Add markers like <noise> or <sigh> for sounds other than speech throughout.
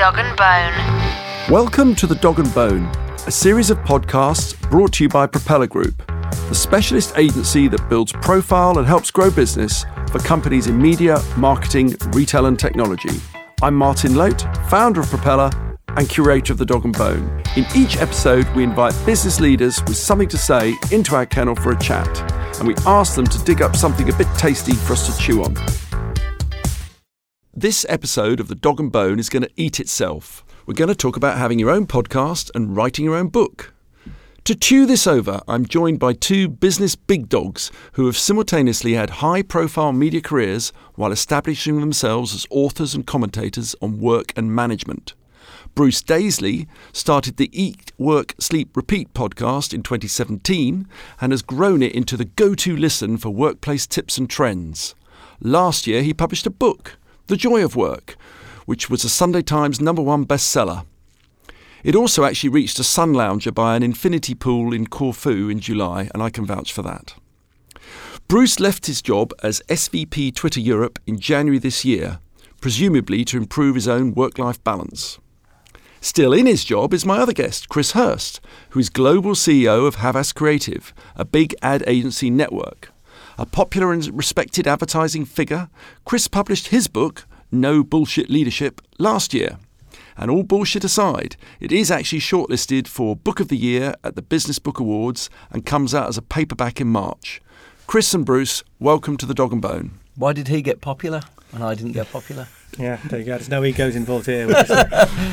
Dog and Bone. Welcome to The Dog and Bone, a series of podcasts brought to you by Propeller Group, the specialist agency that builds profile and helps grow business for companies in media, marketing, retail, and technology. I'm Martin Loat, founder of Propeller and curator of The Dog and Bone. In each episode, we invite business leaders with something to say into our kennel for a chat, and we ask them to dig up something a bit tasty for us to chew on. This episode of The Dog and Bone is going to eat itself. We're going to talk about having your own podcast and writing your own book. To chew this over, I'm joined by two business big dogs who have simultaneously had high profile media careers while establishing themselves as authors and commentators on work and management. Bruce Daisley started the Eat, Work, Sleep, Repeat podcast in 2017 and has grown it into the go to listen for workplace tips and trends. Last year, he published a book, The Joy of Work, which was a Sunday Times number one bestseller. It also actually reached a sun lounger by an infinity pool in Corfu in July, and I can vouch for that. Bruce left his job as SVP Twitter Europe in January this year, presumably to improve his own work life balance. Still in his job is my other guest, Chris Hirst, who is global CEO of Havas Creative, a big ad agency network. A popular and respected advertising figure, Chris published his book, No Bullshit Leadership, last year. And all bullshit aside, it is actually shortlisted for Book of the Year at the Business Book Awards and comes out as a paperback in March. Chris and Bruce, welcome to the Dog and Bone. Why did he get popular and I didn't get popular? Yeah, there you go. There's no egos involved here. <laughs>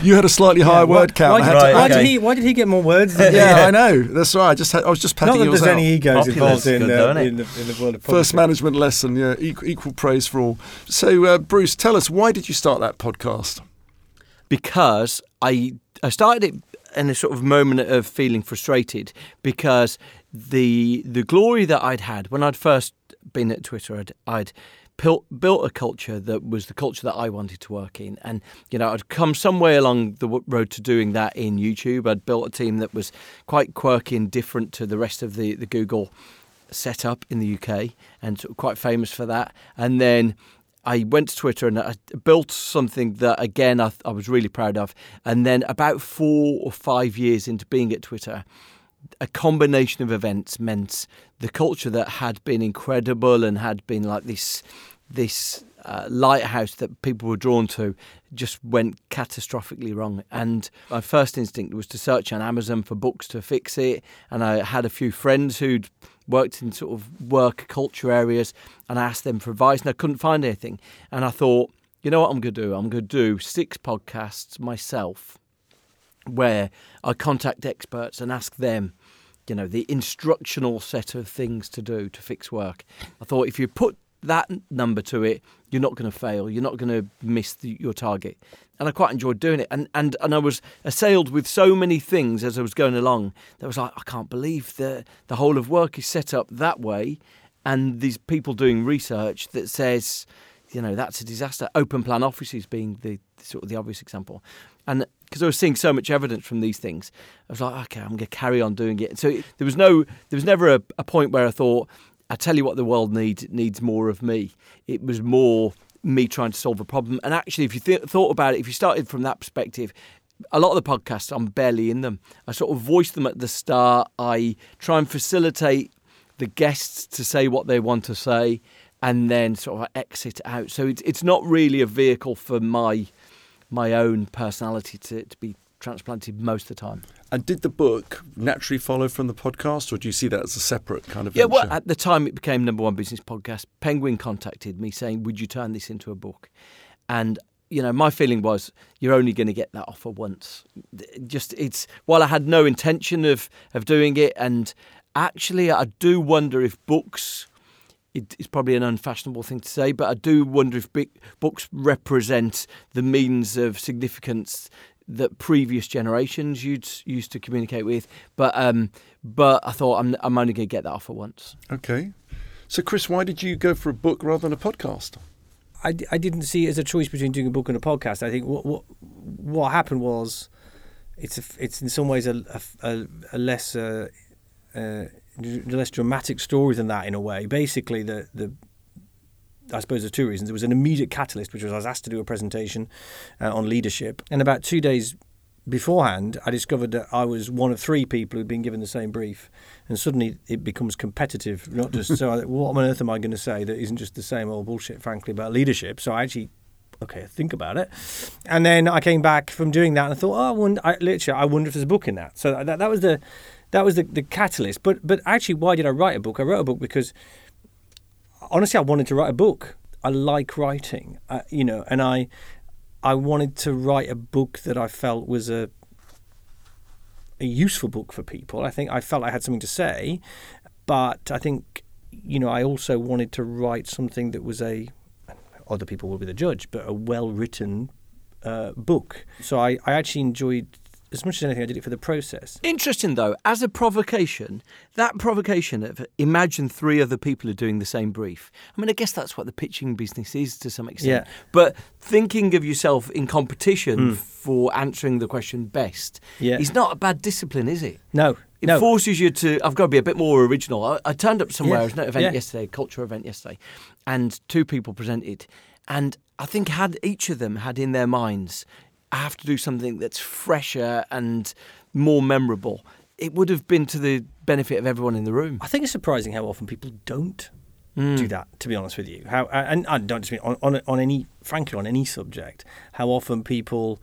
You had a slightly higher Yeah, word count. Why, did, Right, to- why okay. did he? Why did he get more words? Than <laughs> yeah, you? I know. That's right. I just had, I was just Not patting that yours there's out. any egos Popular's involved in, good, uh, it? in, the, in the world of First management lesson, yeah, equal, equal praise for all. So, uh, Bruce, tell us why did you start that podcast? Because I I started it in a sort of moment of feeling frustrated because the the glory that I'd had when I'd first been at Twitter, I'd, I'd built, built a culture that was the culture that I wanted to work in, and you know I'd come some way along the road to doing that in YouTube. I'd built a team that was quite quirky and different to the rest of the the Google set up in the UK and quite famous for that. And then I went to Twitter and I built something that again I, I was really proud of. And then about four or five years into being at Twitter, a combination of events meant the culture that had been incredible and had been like this this uh, lighthouse that people were drawn to just went catastrophically wrong. And my first instinct was to search on Amazon for books to fix it. And I had a few friends who'd worked in sort of work culture areas, and I asked them for advice, and I couldn't find anything. And I thought, you know what I'm going to do? I'm going to do six podcasts myself where I contact experts and ask them, you know, the instructional set of things to do to fix work. I thought if you put that number to it, you're not going to fail. You're not going to miss the, your target. And I quite enjoyed doing it. And, and and I was assailed with so many things as I was going along that was like, I can't believe the the whole of work is set up that way, and these people doing research that says you know that's a disaster. Open plan offices being the sort of the obvious example, and because I was seeing so much evidence from these things, I was like, okay, I'm going to carry on doing it. So there was no, there was never a, a point where I thought, I tell you what, the world needs it needs more of me. It was more me trying to solve a problem. And actually, if you th- thought about it, if you started from that perspective. A lot of the podcasts, I'm barely in them. I sort of voice them at the start. I try and facilitate the guests to say what they want to say and then sort of exit out. So it's it's not really a vehicle for my my own personality to, to be transplanted most of the time. And did the book naturally follow from the podcast, or do you see that as a separate kind of Yeah, venture? well, at the time it became number one business podcast, Penguin contacted me saying, "Would you turn this into a book?" And you know, my feeling was you're only going to get that offer once. Just it's while I had no intention of of doing it, and actually I do wonder if books. It- It's probably an unfashionable thing to say, but I do wonder if big books represent the means of significance that previous generations used used to communicate with. But um, but I thought I'm I'm only going to get that offer once. Okay. So, Chris, why did you go for a book rather than a podcast? I, I didn't see it as a choice between doing a book and a podcast. I think what what, what happened was it's a, it's in some ways a a, a, a less uh, uh, less dramatic story than that in a way. Basically, the the I suppose there's two reasons. There was an immediate catalyst, which was I was asked to do a presentation uh, on leadership, and about two days beforehand, I discovered that I was one of three people who'd been given the same brief, and suddenly it becomes competitive. Not just so, I, what on earth am I going to say that isn't just the same old bullshit, frankly, about leadership? So I actually. Okay, think about it, and then I came back from doing that and I thought, oh, I wonder, I, literally, I wonder if there's a book in that. So that, that was the, that was the, the catalyst. But but actually, why did I write a book? I wrote a book because honestly, I wanted to write a book. I like writing, uh, you know, and I I wanted to write a book that I felt was a a useful book for people. I think I felt I had something to say, but I think you know I also wanted to write something that was a other people will be the judge, but a well written uh, book. So I, I actually enjoyed as much as anything, I did it for the process. Interesting, though, as a provocation, that provocation of imagine three other people are doing the same brief. I mean, I guess that's what the pitching business is to some extent. Yeah. But thinking of yourself in competition Mm. for answering the question best Yeah. is not a bad discipline, is it? No, It no. forces you to. I've got to be a bit more original. I, I turned up somewhere. Yeah, I was at an event yeah. yesterday, a culture event yesterday, and two people presented, and I think had each of them had in their minds, I have to do something that's fresher and more memorable. It would have been to the benefit of everyone in the room. I think it's surprising how often people don't Mm. do that. To be honest with you, how and I don't just mean on, on on any frankly on any subject. How often people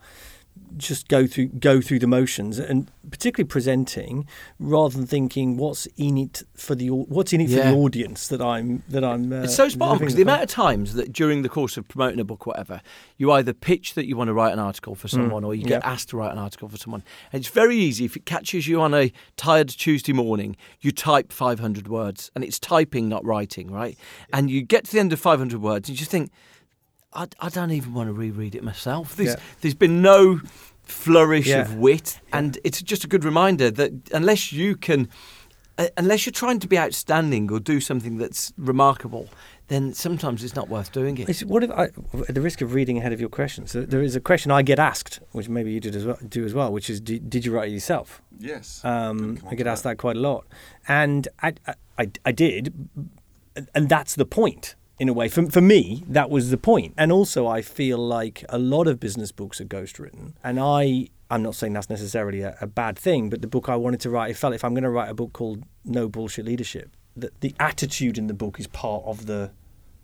just go through go through the motions and particularly presenting rather than thinking what's in it for the what's in it Yeah. for the audience that I'm that I'm uh, It's so spot on because the amount of times that during the course of promoting a book, or whatever, you either pitch that you want to write an article for someone, or you get yeah. asked to write an article for someone. And it's very easy if it catches you on a tired Tuesday morning, you type 500 words, and it's typing, not writing, right? And you get to the end of 500 words, and you just think, I, I don't even want to reread it myself. There's, Yeah. there's been no flourish Yeah. of wit, and it's just a good reminder that unless you can, uh, unless you're trying to be outstanding or do something that's remarkable, then sometimes it's not worth doing it. It's, what if I, at the risk of reading ahead of your questions, there- there is a question I get asked, which maybe you did as well, do as well, which is, did, did you write it yourself? Yes. Um, I get asked that quite a lot, and I, I, I did, and that's the point in a way. For, for me, that was the point. And also, I feel like a lot of business books are ghostwritten, and I. I'm not saying that's necessarily a, a bad thing, but the book I wanted to write, I felt if I'm going to write a book called No Bullshit Leadership, that the attitude in the book is part of the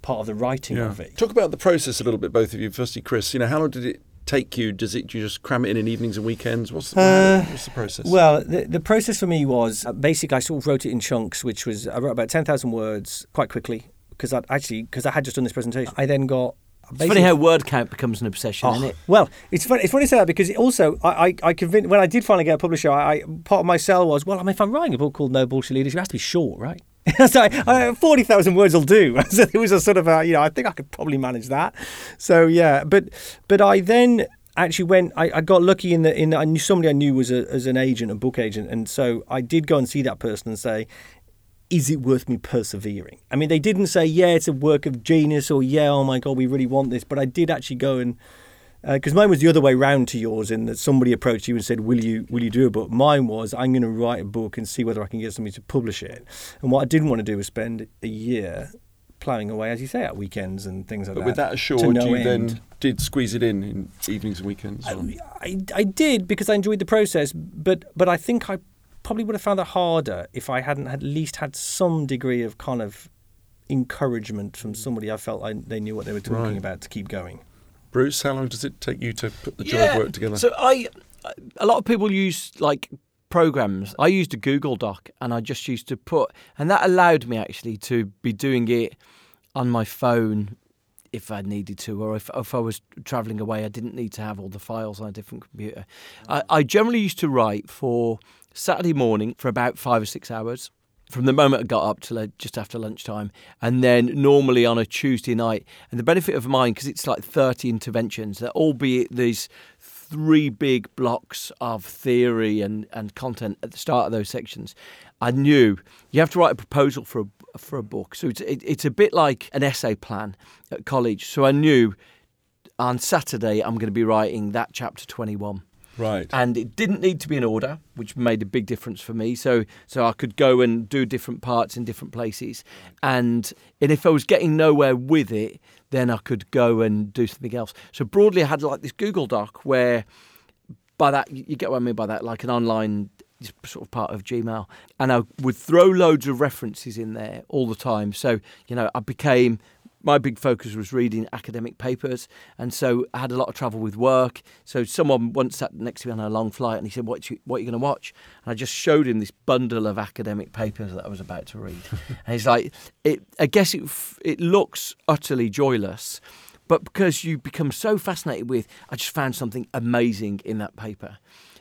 part of the writing of it. Talk about the process a little bit, both of you. Firstly, Chris, you know, how long did it take you? Does it do you just cram it in in evenings and weekends? What's the, Uh, what's the process? Well, the, the process for me was uh, basically I sort of wrote it in chunks, which was I wrote about ten thousand words quite quickly because I actually because I had just done this presentation. I then got. It's funny how word count becomes an obsession, Oh, isn't it? Well, it's funny. It's funny to say that because it also I, I, I convinced when I did finally get a publisher. I, I part of my sell was well, I mean, if I'm writing a book called No Bullshit Leaders, it has to be short, right? <laughs> so I, forty thousand words will do. <laughs> so it was a sort of a, you know I think I could probably manage that. So yeah, but but I then actually went. I, I got lucky in the in I knew somebody I knew was a, as an agent, a book agent, and so I did go and see that person and say. Is it worth me persevering? I mean, they didn't say, yeah, it's a work of genius or, yeah, oh my God, we really want this. But I did actually go and uh, because mine was the other way round to yours in that somebody approached you and said will you will you do a book mine was i'm going to write a book and see whether i can get somebody to publish it and what i didn't want to do was spend a year plowing away as you say at weekends and things like but that with that assured, no you end. then did squeeze it in in evenings and weekends. or- I, I did because I enjoyed the process, but but I think I probably would have found it harder if I hadn't at least had some degree of kind of encouragement from mm. somebody I felt I, they knew what they were talking Right. about to keep going. Bruce, how long does it take you to put the joy of work together? So I, a lot of people use like programs. I used a Google Doc, and I just used to put, and that allowed me actually to be doing it on my phone if I needed to, or if, if I was travelling away, I didn't need to have all the files on a different computer. I, I generally used to write for Saturday morning for about five or six hours. From the moment I got up till just after lunchtime, and then normally on a Tuesday night. And the benefit of mine, because it's like 30 interventions, that albeit these three big blocks of theory and, and content at the start of those sections, I knew you have to write a proposal for a, for a book. So it's, it, it's a bit like an essay plan at college. So I knew on Saturday I'm going to be writing that chapter 21. Right. And it didn't need to be in order, which made a big difference for me. So so I could go and do different parts in different places. And and if I was getting nowhere with it, then I could go and do something else. So broadly I had like this Google Doc where by that you get what I mean by that, like an online sort of part of Gmail, and I would throw loads of references in there all the time. So you know, I became my big focus was reading academic papers, and so I had a lot of travel with work. So someone once sat next to me on a long flight, and he said, "What you, what are you going to watch?" And I just showed him this bundle of academic papers that I was about to read, <laughs> and he's like, "It, I guess it, it looks utterly joyless." But because you become so fascinated with, I just found something amazing in that paper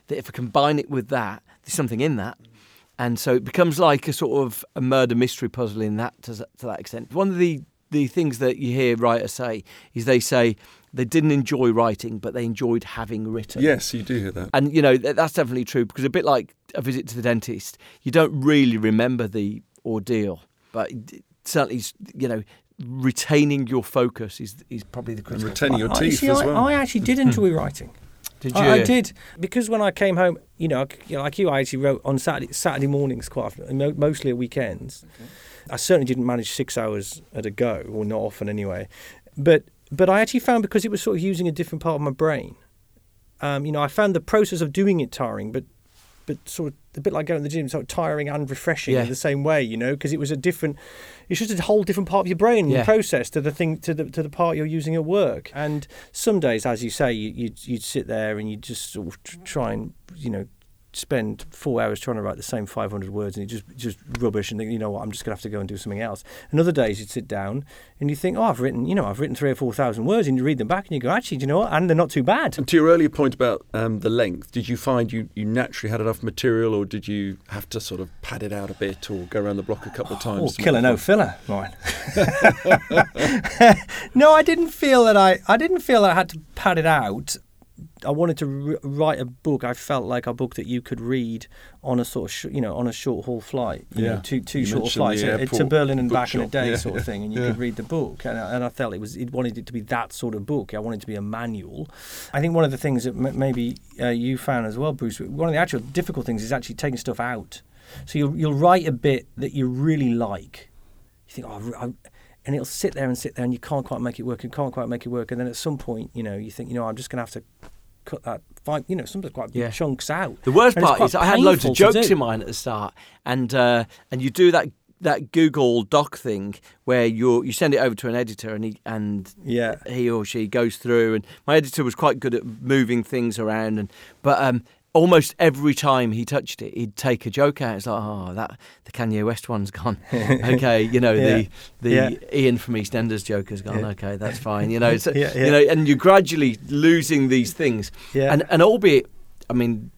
that if I combine it with that, something in that. And so it becomes like a sort of a murder mystery puzzle in that to, to that extent. One of the, the things that you hear writers say is they say they didn't enjoy writing, but they enjoyed having written. Yes, you do hear that. And, you know, that's definitely true because a bit like a visit to the dentist, you don't really remember the ordeal, but certainly, you know, retaining your focus is is probably the critical. And retaining your oh, teeth see, as I. I actually did <laughs> enjoy writing. Did you? I, I did because when I came home, you know, like you, I actually wrote on Saturday Saturday mornings quite often, mostly at weekends. I certainly didn't manage six hours at a go, or not often anyway. But but I actually found because it was sort of using a different part of my brain. Um, you know, I found the process of doing it tiring, but but sort of a bit like going to the gym, sort of tiring and refreshing Yeah. in the same way, you know, because it was a different, it's just a whole different part of your brain Yeah. process to the thing to the to the part you're using at work. And some days, as you say, you you'd, you'd sit there and you just sort of try and you know spend four hours trying to write the same 500 words and you just just rubbish and think you know what I'm just gonna have to go and do something else. And other days you'd sit down and you think oh I've written you know I've written three or four thousand words and you read them back and you go actually do you know what and they're not too bad. And to your earlier point about um, the length, did you find you, you naturally had enough material, or did you have to sort of pad it out a bit, or go around the block a couple of times? Oh, killer no filler, mine. <laughs> no, I didn't feel that I. I didn't feel that I had to pad it out. I wanted to r- write a book. I felt like a book that you could read on a sort of, sh- you know, on a short haul flight. You Yeah. know, two two You short flights the uh, to Berlin and back in a day, Yeah, sort of thing, and you yeah. could read the book. And I, and I felt it was. It wanted it to be that sort of book. I wanted it to be a manual. I think one of the things that m- maybe uh, you found as well, Bruce. One of the actual difficult things is actually taking stuff out. So you'll you'll write a bit that you really like. You think, oh, I, and it'll sit there and sit there, and you can't quite make it work, and can't quite make it work, and then at some point, you know, you think, you know, I'm just going to have to cut that five, you know, sometimes quite big Yeah. chunks out. The worst And part is I had loads of jokes in mine at the start, and uh, and you do that that Google Doc thing where you you send it over to an editor and he and Yeah. he or she goes through and my editor was quite good at moving things around and but um almost every time he touched it he'd take a joke out it's like oh that the Kanye West one's gone <laughs> okay you know Yeah. the the Yeah. Ian from EastEnders joke has gone Yeah. okay that's fine you know it's, Yeah, <laughs> yeah. you know and you're gradually losing these things Yeah. and and albeit I mean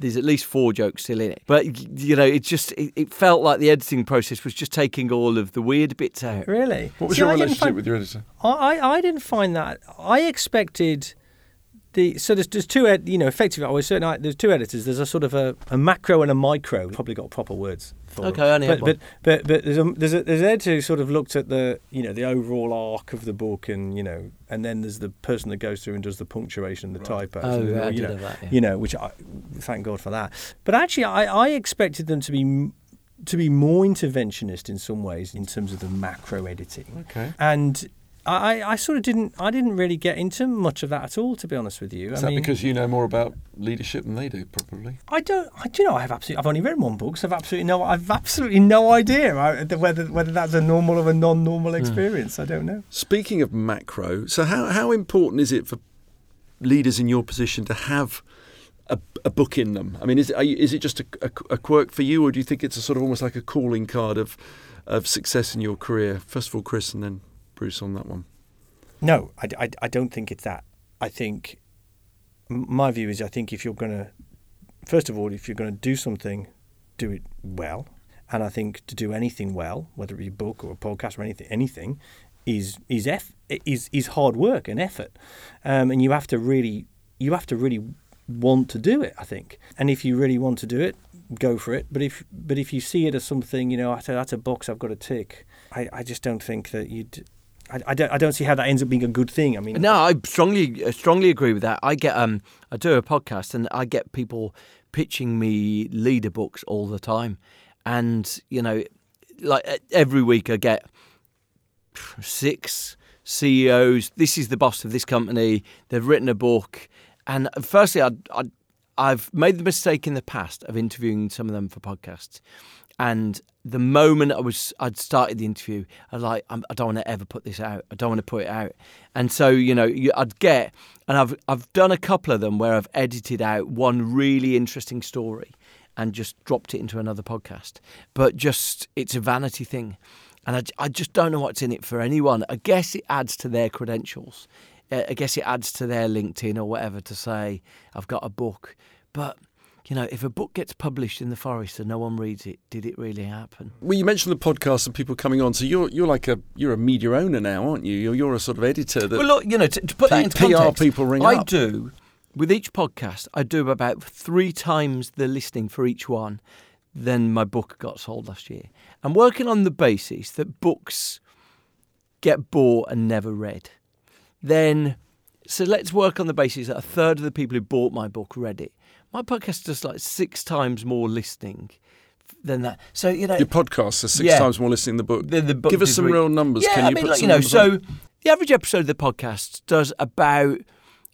there's at least four jokes still in it. But you know, it just it, it felt like the editing process was just taking all of the weird bits out. Really? What was See, your I relationship find- with your editor? I, I I didn't find that. I expected the so there's, there's two ed, you know effectively oh, I was certain there's two editors. There's a sort of a, a macro and a micro. Probably got proper words. For Okay, them. I only but, one. but but but there's a there's a there's an editor who sort of looked at the you know the overall arc of the book and you know and then there's the person that goes through and does the punctuation, the typos, Oh, and, yeah, I you did know that, yeah. you know which I thank God for that. But actually, I I expected them to be. To be more interventionist in some ways in terms of the macro editing, Okay. and I, I sort of didn't I didn't really get into much of that at all to be honest with you. Is I that mean, because you know more about leadership than they do, probably? I don't I do you know I have absolutely I've only read one book, so I've absolutely no I've absolutely no idea whether whether that's a normal or a non-normal hmm. experience. I don't know. Speaking of macro, so how, how important is it for leaders in your position to have a, a book in them? I mean, is it, are you, is it just a, a, a quirk for you, or do you think it's a sort of almost like a calling card of, of success in your career? First of all, Chris, and then Bruce on that one. No, I, I, I don't think it's that. I think my view is I think if you're going to, first of all, if you're going to do something, do it well. And I think to do anything well, whether it be a book or a podcast or anything, anything, is is eff- is is hard work and effort, um, and you have to really you have to really want to do it. I think, and if you really want to do it, go for it. But if but if you see it as something, you know, I say that's a box I've got to tick. I, I just don't think that you'd I, I, don't, I don't see how that ends up being a good thing. I mean, no, I strongly uh, strongly agree with that. I get um, I do a podcast and I get people pitching me leader books all the time, and you know, like every week I get six CEOs. This is the boss of this company. They've written a book, and firstly, I, I I've made the mistake in the past of interviewing some of them for podcasts, and the moment I was I'd started the interview, I was like I'm, I do not want to ever put this out. I don't want to put it out. And so you know I'd get and I've I've done a couple of them where I've edited out one really interesting story and just dropped it into another podcast. But just it's a vanity thing, and I, I just don't know what's in it for anyone. I guess it adds to their credentials. Uh, I guess it adds to their LinkedIn or whatever to say I've got a book, but you know, if a book gets published in the forest and no one reads it, did it really happen? Well, you mentioned the podcast and people coming on. So you're you're like a you're a media owner now, aren't you? You're, you're a sort of editor. That well, look, you know, to, to put P- that into PR context, people ring up. I up. do with each podcast. I do about three times the listening for each one than my book got sold last year. I'm working on the basis that books get bought and never read. Then, so let's work on the basis that a third of the people who bought my book read it my podcast does like six times more listening than that. So you know, your podcast is six yeah. times more listening than the book. The, the book Give us some re- real numbers. Yeah, Can I you mean, put like, you know, so on? the average episode of the podcast does about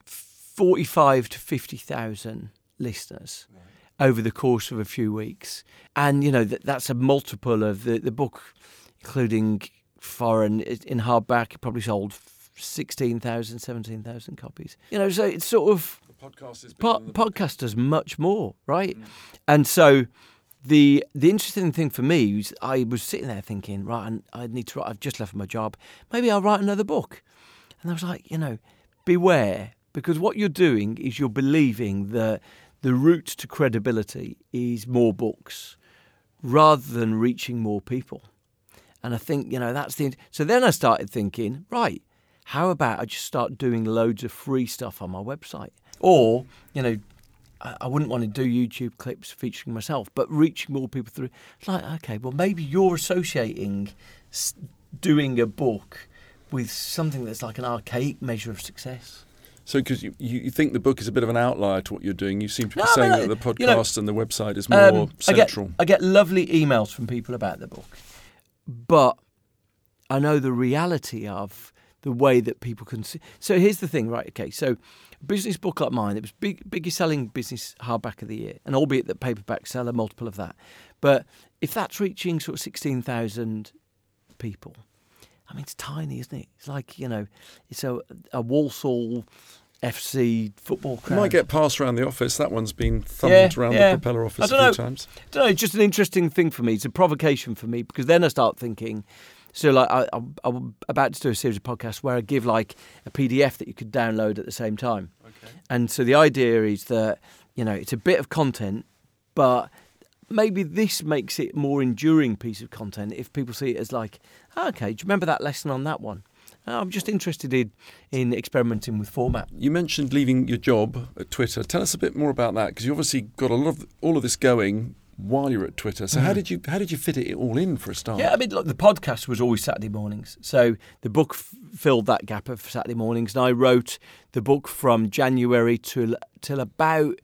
forty-five to fifty thousand listeners. Right. Over the course of a few weeks, and you know that that's a multiple of the the book, including foreign in hardback. It probably sold 16,000, 17,000 copies. You know, so it's sort of podcast is po- podcast does much more, right? Mm. And so the the interesting thing for me was I was sitting there thinking, right, I need to. Write, I've just left my job. Maybe I'll write another book. And I was like, you know, beware because what you're doing is you're believing that the route to credibility is more books rather than reaching more people. And I think you know that's the. So then I started thinking, right, how about I just start doing loads of free stuff on my website? Or, you know, I wouldn't want to do YouTube clips featuring myself, but reaching more people through. It's like, okay, well, maybe you're associating doing a book with something that's like an archaic measure of success. So, because you, you think the book is a bit of an outlier to what you're doing, you seem to be No, I saying mean, that the podcast you know, and the website is more Um, I get, central. I get lovely emails from people about the book, but I know the reality of the way that people can see. So here's the thing, right? Okay, so business book like mine, it was big, biggest selling business hardback of the year, and albeit the paperback seller, multiple of that. But if that's reaching sort of sixteen thousand people, I mean, it's tiny, isn't it? It's like you know, it's a a Walsall FC football crowd. You might get passed around the office. That one's been thumbed Yeah, around yeah. the propeller office a few know. times. I don't know, it's just an interesting thing for me. It's a provocation for me because then I start thinking. So, like, I, I'm, I'm about to do a series of podcasts where I give like a PDF that you could download at the same time. Okay. And so the idea is that you know it's a bit of content, but maybe this makes it more enduring piece of content if people see it as like, "Oh, okay, do you remember that lesson on that one? Oh, I'm just interested in in experimenting with format. You mentioned leaving your job at Twitter. Tell us a bit more about that because you obviously got a lot of all of this going while you're at Twitter. So how did you how did you fit it all in for a start? Mm. Yeah, I mean, look, the podcast was always Saturday mornings. So the book f- filled that gap of Saturday mornings. And I wrote the book from January till, till about,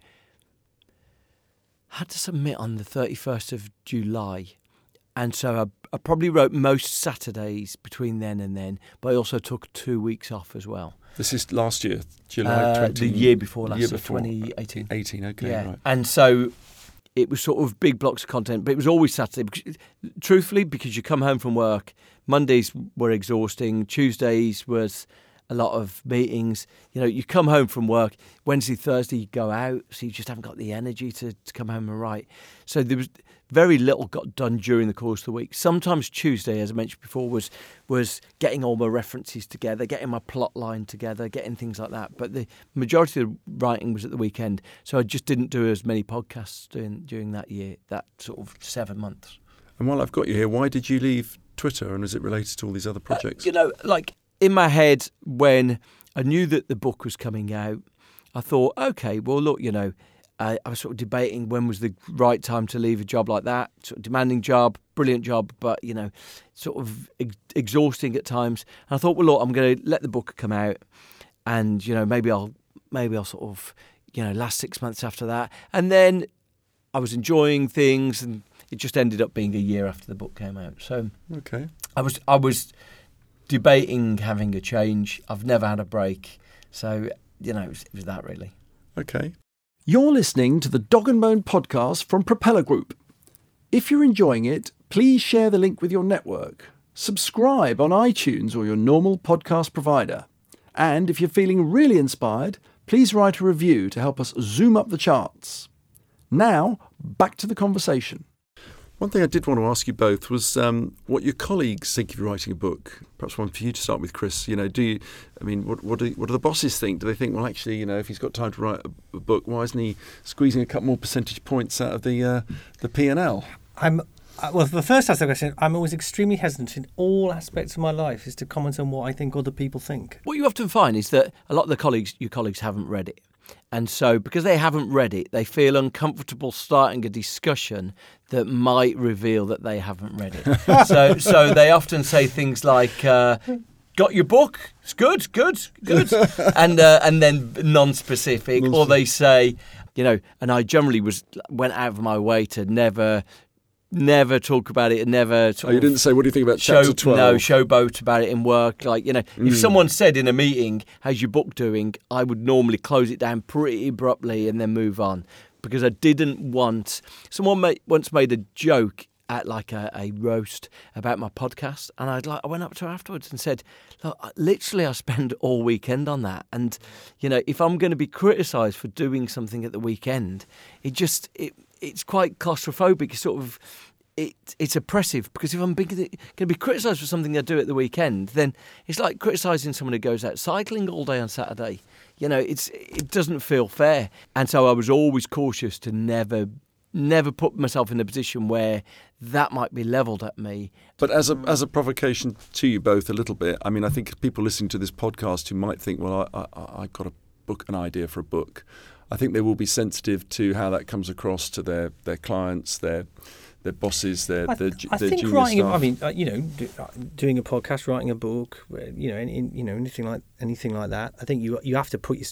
I had to submit on the 31st of July. And so I, I probably wrote most Saturdays between then and then, but I also took two weeks off as well. This is last year, July Uh, 20, the year before last, year before, 2018. 18, okay, yeah. right. And so it was sort of big blocks of content, but it was always Saturday. Because, truthfully, because you come home from work, Mondays were exhausting, Tuesdays was a lot of meetings. You know, you come home from work, Wednesday, Thursday, you go out, so you just haven't got the energy to, to come home and write. So there was very little got done during the course of the week. Sometimes Tuesday, as I mentioned before, was was getting all my references together, getting my plot line together, getting things like that. But the majority of the writing was at the weekend, so I just didn't do as many podcasts during during that year, that sort of seven months. And while I've got you here, why did you leave Twitter and is it related to all these other projects? Uh, you know, like in my head when I knew that the book was coming out, I thought, okay, well, look, you know, uh, I was sort of debating when was the right time to leave a job like that. Sort of demanding job, brilliant job, but you know, sort of ex- exhausting at times. And I thought, well, look, I'm going to let the book come out, and you know, maybe I'll maybe I'll sort of you know last six months after that, and then I was enjoying things, and it just ended up being a year after the book came out. So Okay. I was I was debating having a change. I've never had a break, so you know, it was, it was that really. Okay. You're listening to the Dog and Bone podcast from Propeller Group. If you're enjoying it, please share the link with your network. Subscribe on iTunes or your normal podcast provider. And if you're feeling really inspired, please write a review to help us zoom up the charts. Now, back to the conversation. One thing I did want to ask you both was um, what your colleagues think of you writing a book. Perhaps one for you to start with, Chris. You know, do you? I mean, what what do, what do the bosses think? Do they think, well, actually, you know, if he's got time to write a, a book, why isn't he squeezing a couple more percentage points out of the uh, the P and L? I'm uh, well. The first answer of the question, I'm always extremely hesitant in all aspects of my life is to comment on what I think other people think. What you often find is that a lot of the colleagues, your colleagues, haven't read it. And so, because they haven't read it, they feel uncomfortable starting a discussion that might reveal that they haven't read it. <laughs> so, so they often say things like, uh, "Got your book? It's good, good, good," <laughs> and uh, and then non-specific, or they say, you know, and I generally was went out of my way to never, never talk about it and never. Oh, you didn't say what do you think about show chapter twelve? no showboat about it in work. Like you know, Mm. if someone said in a meeting, "How's your book doing?" I would normally close it down pretty abruptly and then move on because I didn't want. Someone ma- once made a joke at like a, a roast about my podcast, and I'd like I went up to her afterwards and said, "Look, literally, I spend <laughs> all weekend on that, and you know, if I'm going to be criticised for doing something at the weekend, it just it it's quite claustrophobic. Sort of, it it's oppressive because if I'm going to be criticised for something I do at the weekend, then it's like criticising someone who goes out cycling all day on Saturday. You know, it's it doesn't feel fair, and so I was always cautious to never never put myself in a position where that might be levelled at me. But as a as a provocation to you both, a little bit. I mean, I think people listening to this podcast who might think, well, I, I, I got a book, an idea for a book. I think they will be sensitive to how that comes across to their their clients, their their bosses, their I, their, I their think writing. staff. I mean, uh, you know, do, uh, doing a podcast, writing a book, you know, any, you know, anything like anything like that. I think you you have to put your,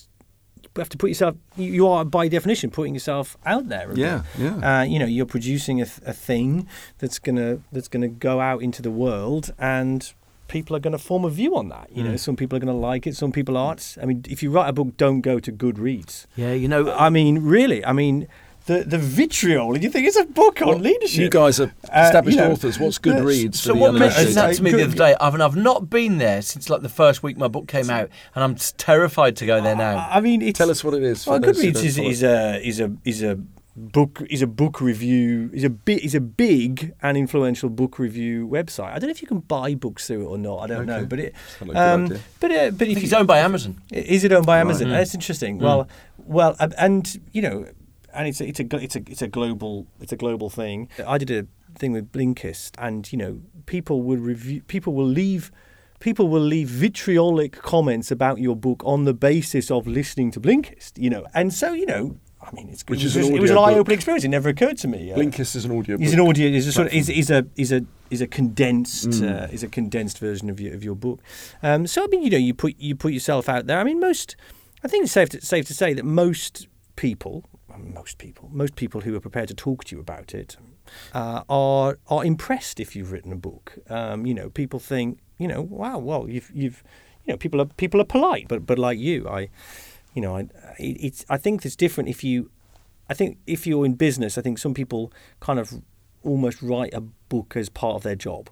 you have to put yourself. You, are by definition putting yourself out there. bit. yeah, yeah. Uh, you know, you're producing a, th- a thing that's gonna that's gonna go out into the world, and people are gonna form a view on that. You know, Mm. some people are gonna like it, some people aren't. I mean, if you write a book, don't go to Goodreads. Yeah, you know, I mean, really, I mean. The, the vitriol, and you think it's a book on leadership. You guys are Uh, established you know, authors. What's Goodreads? uh, reads? So what mentioned uninitiated? that to me the other day, I've, and I've not been there since like the first week my book came out, and I'm terrified to go there now. I mean, it's, Tell us what it is. for Well, those who Goodreads is, is a is a is a book is a book review is a big is a big and influential book review website. I don't know if you can buy books through it or not. I don't know, but it a good um, idea. but uh, but if it's owned by Amazon. is it owned by Right. Amazon? Mm. That's interesting. Mm. Well, well, uh, and you know, and it's a, it's a it's a it's a global it's a global thing. I did a thing with Blinkist, and you know, people will review, people will leave. People will leave vitriolic comments about your book on the basis of listening to Blinkist, you know, and so you know, I mean, it's Which it is was, an it was an eye-opening experience. It never occurred to me. Uh, Blinkist is an audio. is book. an audio is a sort of is, is a is a is a condensed Mm. uh, is a condensed version of your of your book. Um, so I mean, you know, you put you put yourself out there. I mean, most I think it's safe to, safe to say that most people, most people, most people who are prepared to talk to you about it uh, are are impressed if you've written a book. Um, you know, people think, you know, wow, well, you've you've you know, people are people are polite, but but like you, I, you know, I it, it's I think it's different if you I think if you're in business, I think some people kind of almost write a book as part of their job.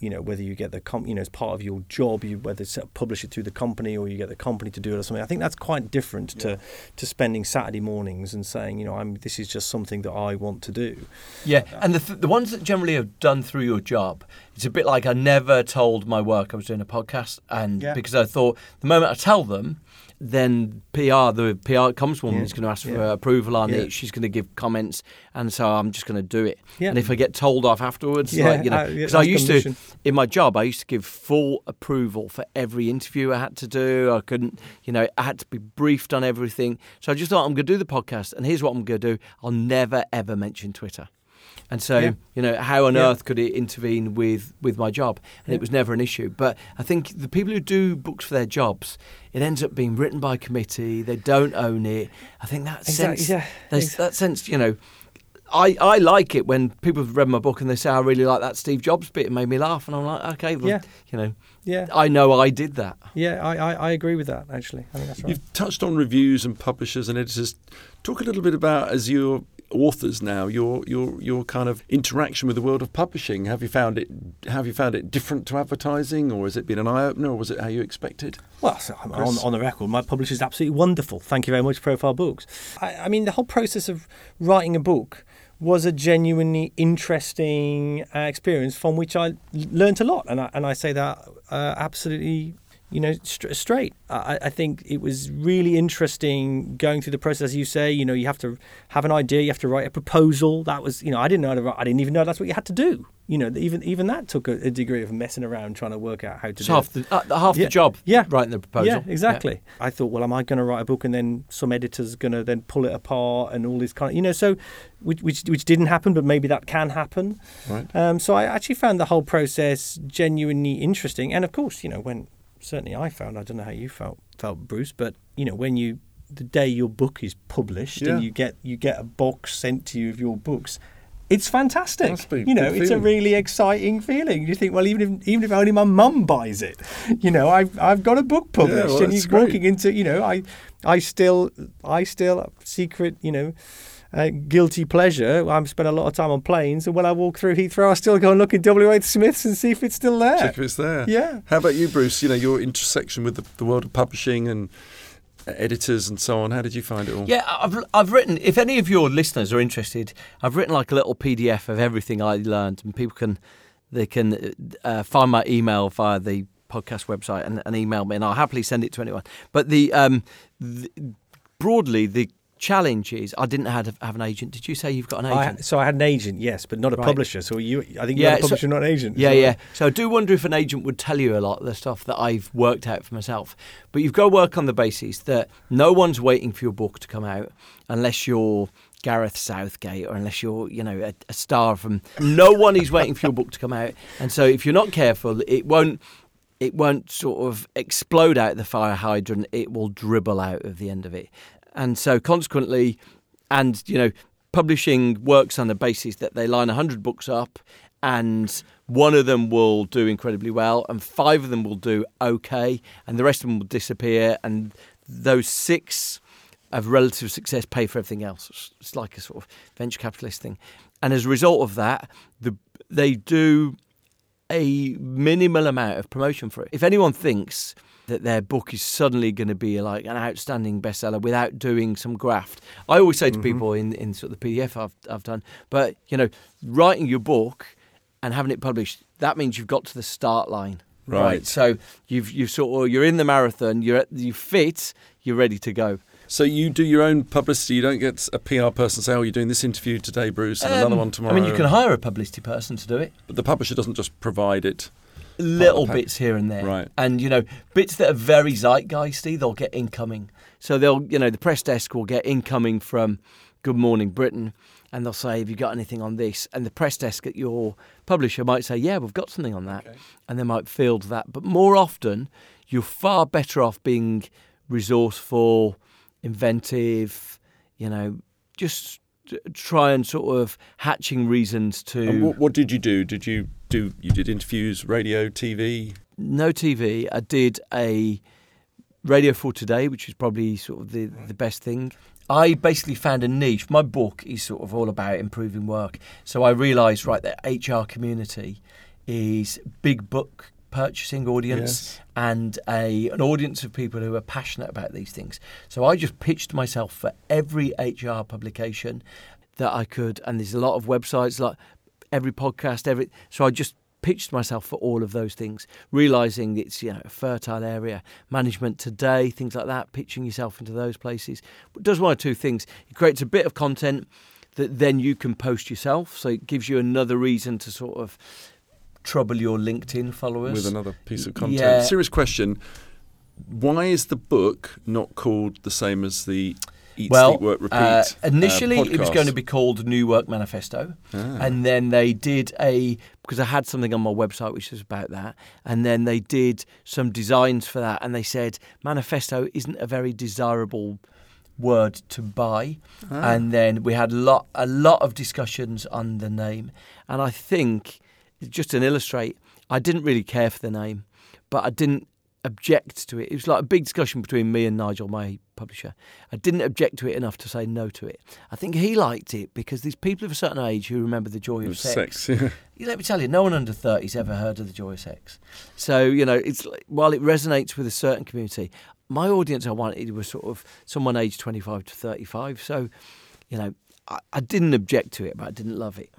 You know, whether you get the com- you know as part of your job, you whether it's publish it through the company or you get the company to do it or something. I think that's quite different to to spending Saturday mornings and saying, you know, I'm this is just something that I want to do. Yeah, and the th- the ones that generally are done through your job, it's a bit like I never told my work I was doing a podcast, and Yeah. because I thought the moment I tell them, then PR, the PR comms woman Yeah, is going to ask for yeah. approval on Yeah. it. She's going to give comments, and so I'm just going to do it. And if I get told off afterwards, like you know, because I that's used to, in my job, I used to give full approval for every interview I had to do. I couldn't, you know, I had to be briefed on everything. So I just thought I'm going to do the podcast, and here's what I'm going to do: I'll never ever mention Twitter. And so, Yeah. you know, how on Yeah. earth could it intervene with, with my job? And Yeah. it was never an issue. But I think the people who do books for their jobs, it ends up being written by committee. They don't own it. I think that Exactly, sense, yeah, that sense, you know. I, I like it when people have read my book and they say I really like that Steve Jobs bit. It made me laugh, and I'm like, okay, well, Yeah. you know, Yeah, I know I did that. yeah, I, I, I agree with that. Actually, I think that's right. You've touched on reviews and publishers and editors. Talk a little bit about as your authors now, your your your kind of interaction with the world of publishing. Have you found it have you found it different to advertising, or has it been an eye opener, or was it how you expected? Well, so on, on the record, my publisher is absolutely wonderful. Thank you very much, Profile Books. I, I mean, the whole process of writing a book was a genuinely interesting uh, experience from which I learnt a lot, and I, and I say that uh, absolutely. You know, str- straight. I, I think it was really interesting going through the process. As you say, you know, you have to have an idea, you have to write a proposal. That was, you know, I didn't know. How to write, I didn't even know that's what you had to do. You know, even even that took a, a degree of messing around trying to work out how to It's do half it. the uh, half Yeah. the job. Yeah. writing the proposal. Yeah, exactly. I thought, well, am I going to write a book and then some editor's going to then pull it apart and all this kind of, you know, so which which, which didn't happen, but maybe that can happen. Right. Um, so I actually found the whole process genuinely interesting, and of course, you know, when certainly I found, I don't know how you felt, felt Bruce, but you know, when you the day your book is published Yeah. and you get you get a box sent to you of your books. It's fantastic. You know, it's a really exciting feeling. You think, well, even if even if only my mum buys it, <laughs> you know, I've I've got a book published, well, and you're great. walking into, you know, I I still I still secret, you know, uh, guilty pleasure. I've spent a lot of time on planes, and when I walk through Heathrow, I still go and look in W.H. Smiths and see if it's still there. Check if it's there. Yeah. How about you, Bruce? You know your intersection with the, the world of publishing and editors and so on. How did you find it all? Yeah, I've, I've written, if any of your listeners are interested, I've written like a little PDF of everything I learned, and people can they can uh, find my email via the podcast website and, and email me, and I'll happily send it to anyone. But the, um, the broadly, the challenge is I didn't have, have an agent. Did you say you've got an I, agent? so I had an agent, yes, but not a Right. publisher. So you, I think Yeah, you're a so- publisher, not an agent. Yeah, yeah. right? So I do wonder if an agent would tell you a lot of the stuff that I've worked out for myself. But you've got to work on the basis that no one's waiting for your book to come out unless you're Gareth Southgate or unless you're, you know, a, a star from. No one is waiting for your book to come out, and so if you're not careful, it won't. It won't sort of explode out the fire hydrant. It will dribble out of the end of it, and so consequently, and you know, publishing works on the basis that they line hundred books up, and one of them will do incredibly well, and five of them will do okay, and the rest of them will disappear, and those six of relative success pay for everything else. It's- It's like a sort of venture capitalist thing, and as a result of that, the they do a minimal amount of promotion for it. If anyone thinks that their book is suddenly going to be like an outstanding bestseller without doing some graft, I always say to people in, in sort of the PDF I've, I've done, but you know, writing your book and having it published, that means you've got to the start line. Right. So you've you've sort of you're in the marathon, you're at, you fit, you're ready to go. So you do your own publicity. You don't get a PR person say, "Oh, you're doing this interview today, Bruce, and another Um, one tomorrow." I mean, you can hire a publicity person to do it. But the publisher doesn't just provide it. Little bits here and there. Right. And, you know, bits that are very zeitgeisty, they'll get incoming. So they'll, you know, the press desk will get incoming from Good Morning Britain and they'll say, Have you got anything on this? And the press desk at your publisher might say, Yeah, we've got something on that. And they might field that. But more often, you're far better off being resourceful, inventive, you know, just try and sort of hatching reasons to. And what, what did you do? Did you do? You did interviews, radio, TV. no TV. I did a Radio 4 Today, which is probably sort of the, the best thing. I basically found a niche. My book is sort of all about improving work. So I realised, right, that HR community is big book purchasing audience Yes. and a an audience of people who are passionate about these things. So I just pitched myself for every HR publication that I could, and there's a lot of websites like every podcast, every. So I just pitched myself for all of those things, realizing it's you know a fertile area. Management today, things like that, pitching yourself into those places. But does one or two things. It creates a bit of content that then you can post yourself, so it gives you another reason to sort of trouble your LinkedIn followers with another piece of content. Yeah. Serious question: Why is the book not called the same as the Eat, well, Sleep, Work, Repeat? uh, uh, initially it was going to be called New Work Manifesto, Ah. and then they did a because I had something on my website which was about that, and then they did some designs for that, and they said manifesto isn't a very desirable word to buy, Ah. and then we had lot a lot of discussions on the name, and I think just to illustrate, I didn't really care for the name, but I didn't object to it. It was like a big discussion between me and Nigel, my publisher. I didn't object to it enough to say no to it. I think he liked it because these people of a certain age who remember the joy of Of sex. yeah. <laughs> let me tell you, no one under 30's ever heard of the joy of sex. So, you know, it's like, while it resonates with a certain community, my audience I wanted was sort of someone aged 25 to 35. So, you know, I, I didn't object to it, but I didn't love it.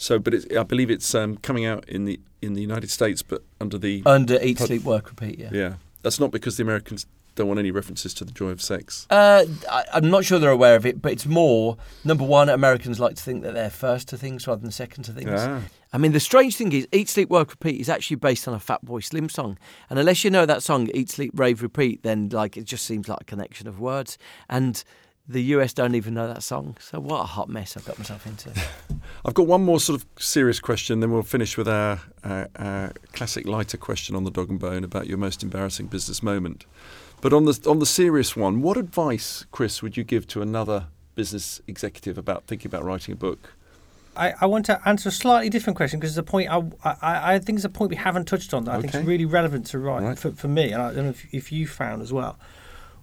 So, but it's, I believe it's um, coming out in the in the United States, but under the Under Eat, Pod- Sleep, Work, Repeat, yeah. yeah. That's not because the Americans don't want any references to the joy of sex. Uh, I, I'm not sure they're aware of it, but it's more number one. Americans like to think that they're first to things rather than second to things. Ah. I mean, the strange thing is, Eat, Sleep, Work, Repeat is actually based on a Fatboy Slim song, and unless you know that song, Eat, Sleep, Rave, Repeat, then like it just seems like a connection of words. And the US don't even know that song, so what a hot mess I've got myself into. <laughs> I've got one more sort of serious question, then we'll finish with our, our, our classic lighter question on the dog and bone about your most embarrassing business moment. But on the on the serious one, what advice, Chris, would you give to another business executive about thinking about writing a book? I, I want to answer a slightly different question because it's a point I, I, I think it's a point we haven't touched on that I think is really relevant to write Right. for, for me, and I don't know if, if you found as well.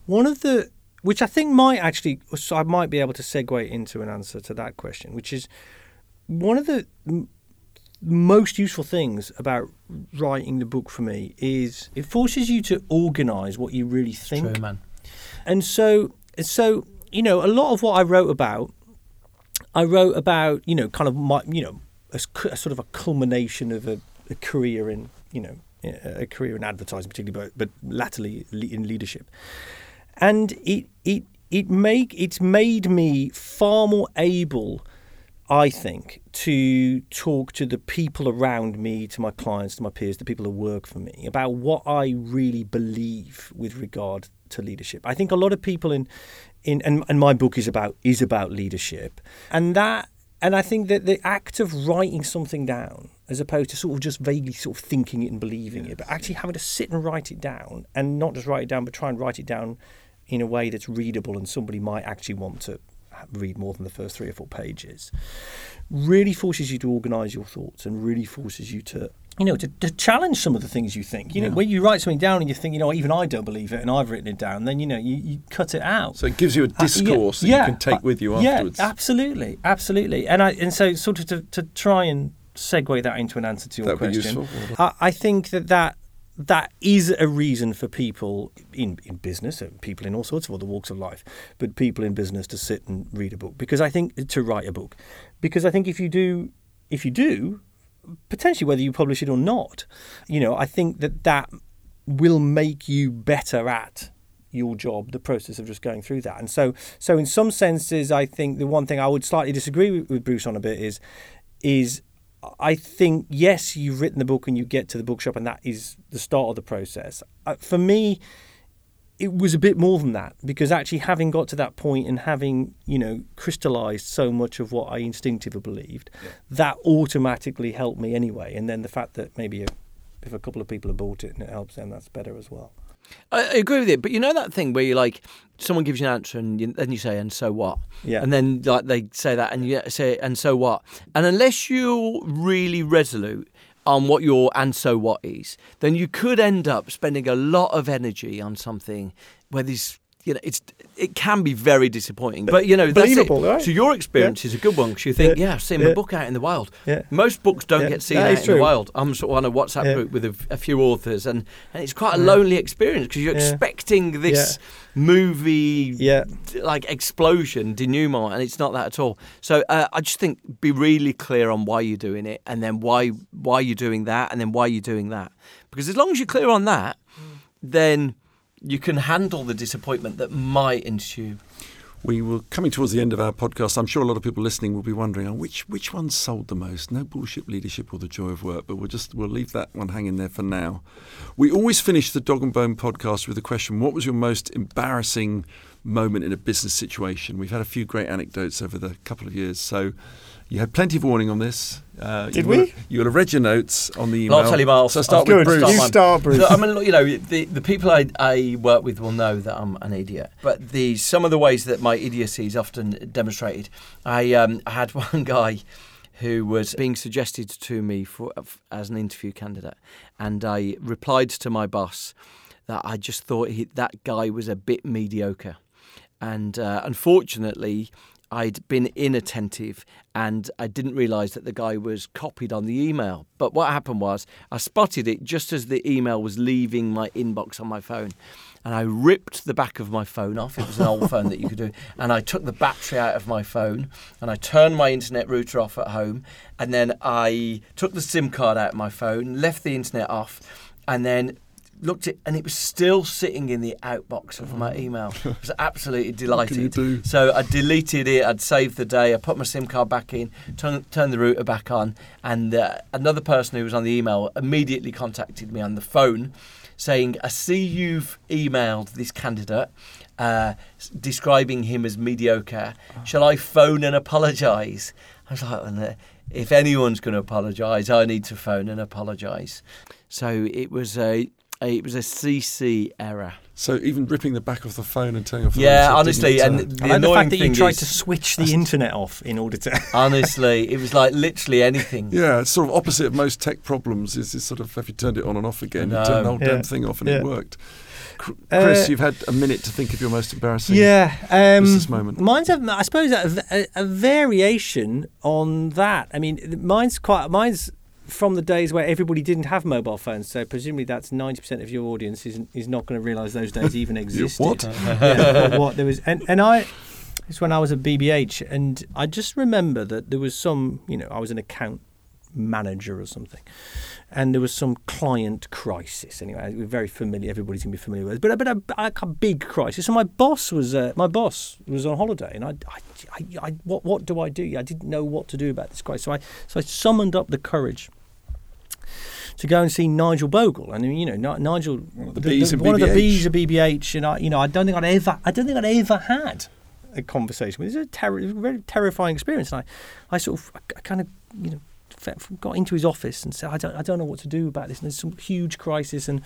One of the which I think might actually, so I might be able to segue into an answer to that question, which is one of the m- most useful things about writing the book for me is it forces you to organise what you really think. True, man. And so, so you know, a lot of what I wrote about, I wrote about, you know, kind of my, you know, a, a sort of a culmination of a, a career in, you know, a career in advertising, particularly, but, but latterly in leadership. And it it it make it's made me far more able, I think, to talk to the people around me, to my clients, to my peers, the people who work for me, about what I really believe with regard to leadership. I think a lot of people in in and, and my book is about is about leadership. And that and I think that the act of writing something down, as opposed to sort of just vaguely sort of thinking it and believing it, but actually having to sit and write it down, and not just write it down, but try and write it down in a way that's readable and somebody might actually want to read more than the first three or four pages, really forces you to organise your thoughts and really forces you to you know, to, to challenge some of the things you think. You know, when you write something down and you think, you know, even I don't believe it and I've written it down, then, you know, you, you cut it out. So it gives you a Uh, yeah, discourse that yeah, you can take uh, with you afterwards yeah, absolutely, absolutely. And I and so sort of to, to try and segue that into an answer to your That'd question. I, I think that that that is a reason for people in, in business uh, people in all sorts of other walks of life, but people in business to sit and read a book. Because I think to write a book, because I think if you do, if you do, potentially whether you publish it or not, you know, I think that that will make you better at your job the process of just going through that. And so so in some senses i think the one thing i would slightly disagree with, with bruce on a bit is is i think yes you've written the book and you get to the bookshop and that is the start of the process. Uh, for me it was a bit more than that because actually having got to that point and having you know crystallized so much of what i instinctively believed that automatically helped me anyway. And then the fact that maybe if, if a couple of people have bought it and it helps them that's better as well I, agree with it, but you know that thing where you like someone gives you an answer and you, then you say, "And so what?" Yeah. and then like they say that and you say, "And so what?" And unless you're really resolute on what your "and so what" is, then you could end up spending a lot of energy on something where there's you know it's it can be very disappointing. But you know. Believable, right? So your experience is a good one because you think, Yeah. "Yeah, I've seen my book out in the wild." Yeah. Most books don't Yeah. get seen That out in the wild. I'm sort of on a WhatsApp Yeah. group with a, a few authors, and, and it's quite a lonely experience because you're Yeah. expecting this movie Yeah. like explosion denouement, and it's not that at all. So uh, I just think be really clear on why you're doing it, and then why why you're doing that, and then why you're doing that. Because as long as you're clear on that, then you can handle the disappointment that might ensue. We were coming towards the end of our podcast. I'm sure a lot of people listening will be wondering, oh, which which one sold the most? No bullshit leadership or the joy of work. But we'll just we'll leave that one hanging there for now. We always finish the Dog and Bone podcast with the question: What was your most embarrassing moment in a business situation? We've had a few great anecdotes over the couple of years, so you had plenty of warning on this. Uh, Did you we? Will, you will have read your notes on the email. I'll tell you, Miles. So start with Bruce. You start, Bruce. I mean, you know, the, the people I, I work with will know that I'm an idiot. But the some of the ways that my idiocy is often demonstrated. I, um, I had <laughs> one guy who was being suggested to me for as an interview candidate, and I replied to my boss that I just thought he, that guy was a bit mediocre. And uh, unfortunately, I'd been inattentive and I didn't realise that the guy was copied on the email. But what happened was I spotted it just as the email was leaving my inbox on my phone. And I ripped the back of my phone off. It was an old phone that you could do. And I took the battery out of my phone and I turned my internet router off at home. And then I took the SIM card out of my phone, left the internet off, and then looked at and it was still sitting in the outbox of my email. I was <laughs> absolutely delighted. So I deleted it. I'd saved the day. I put my SIM card back in, turned, turned the router back on, and uh, another person who was on the email immediately contacted me on the phone, saying, "I see you've emailed this candidate." Uh, describing him as mediocre. Shall I phone and apologise? I was like, well, if anyone's going to apologise, I need to phone and apologise. So it was a it was a CC error. So even ripping the back of the phone and turning off. The yeah, honestly, and the I like the fact that you tried is, to switch the internet off in order to. <laughs> honestly, it was like literally anything. Yeah, it's sort of opposite of most tech problems. Is, is sort of have you turned it on and off again, you turned the whole yeah. damn thing off and yeah. it worked. Chris, uh, you've had a minute to think of your most embarrassing yeah, um, business moment. Mine's, a, I suppose, a, a, a, variation on that. I mean, mine's quite mine's from the days where everybody didn't have mobile phones. So presumably that's ninety percent of your audience is is not going to realise those days even <laughs> existed. what? <laughs> yeah, what there was, and and I. It's when I was at BBH, and I just remember that there was some, you know, I was an account manager or something, and there was some client crisis. Anyway, we're very familiar. Everybody's gonna be familiar with it, but but a, a, a big crisis. So my boss was uh, my boss was on holiday, and I, I, I, I, what what do I do? I didn't know what to do about this crisis. So I so I summoned up the courage to go and see Nigel Bogle. And you know, Nigel, one of the, the, the, one of the bees of BBH, and I, you know, I don't think I'd ever, I don't think I'd ever had a conversation with. It was a, ter- it was a very terrifying experience. And I, I sort of, I kind of, you know, got into his office and said, I don't, I don't know what to do about this. And there's some huge crisis, and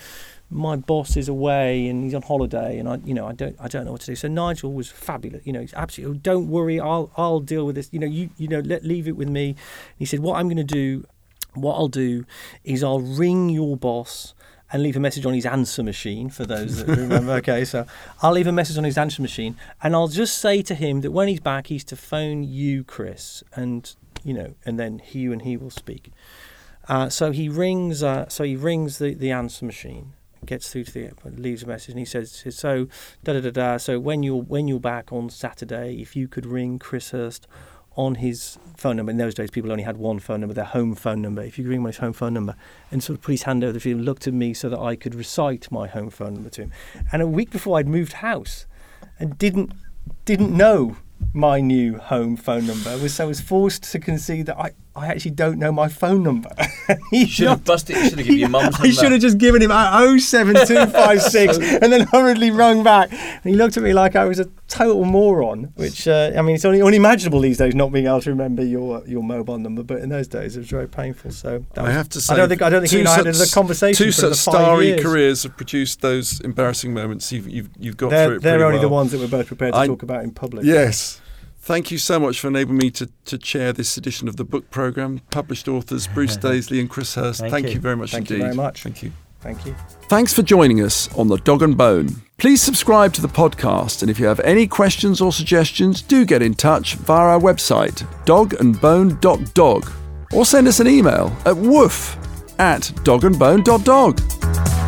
my boss is away and he's on holiday, and I, you know, I don't, I don't know what to do. So Nigel was fabulous. You know, he's absolutely. Oh, don't worry, I'll, I'll deal with this. You know, you, you know, let leave it with me. And he said, what I'm going to do what I'll do is I'll ring your boss and leave a message on his answer machine for those that remember. <laughs> okay, so I'll leave a message on his answer machine and I'll just say to him that when he's back, he's to phone you, Chris, and you know, and then he and he will speak. Uh, so he rings. Uh, so he rings the, the answer machine, gets through to the leaves a message, and he says, "So da da da da. So when you're when you're back on Saturday, if you could ring Chris Hirst on his phone number. In those days, people only had one phone number, their home phone number. If you could ring my home phone number and sort of put his hand over the field, looked at me so that I could recite my home phone number to him. And a week before I'd moved house and didn't didn't know my new home phone number was so I was forced to concede that I, I actually don't know my phone number. <laughs> he should have busted. Should have given your mum's <laughs> number. I should have just given him 07256 <laughs> and then hurriedly rung back. And he looked at me like I was a total moron. Which uh, I mean, it's only unimaginable these days not being able to remember your your mobile number. But in those days, it was very painful. So was, I have to say, I don't think I don't think you and I had a conversation. Two such starry careers have produced those embarrassing moments. You've you've, you've got they're, through it. They're only well. the ones that we're both prepared to I, talk about in public. Yes. Thank you so much for enabling me to, to chair this edition of the book programme. Published authors Bruce <laughs> Daisley and Chris Hirst. Thank, Thank you. you. very much Thank indeed. Thank you very much. Thank you. Thank you. Thanks for joining us on the Dog and Bone. Please subscribe to the podcast, and if you have any questions or suggestions, do get in touch via our website, dogandbone.dog, or send us an email at woof at dogandbone.dog.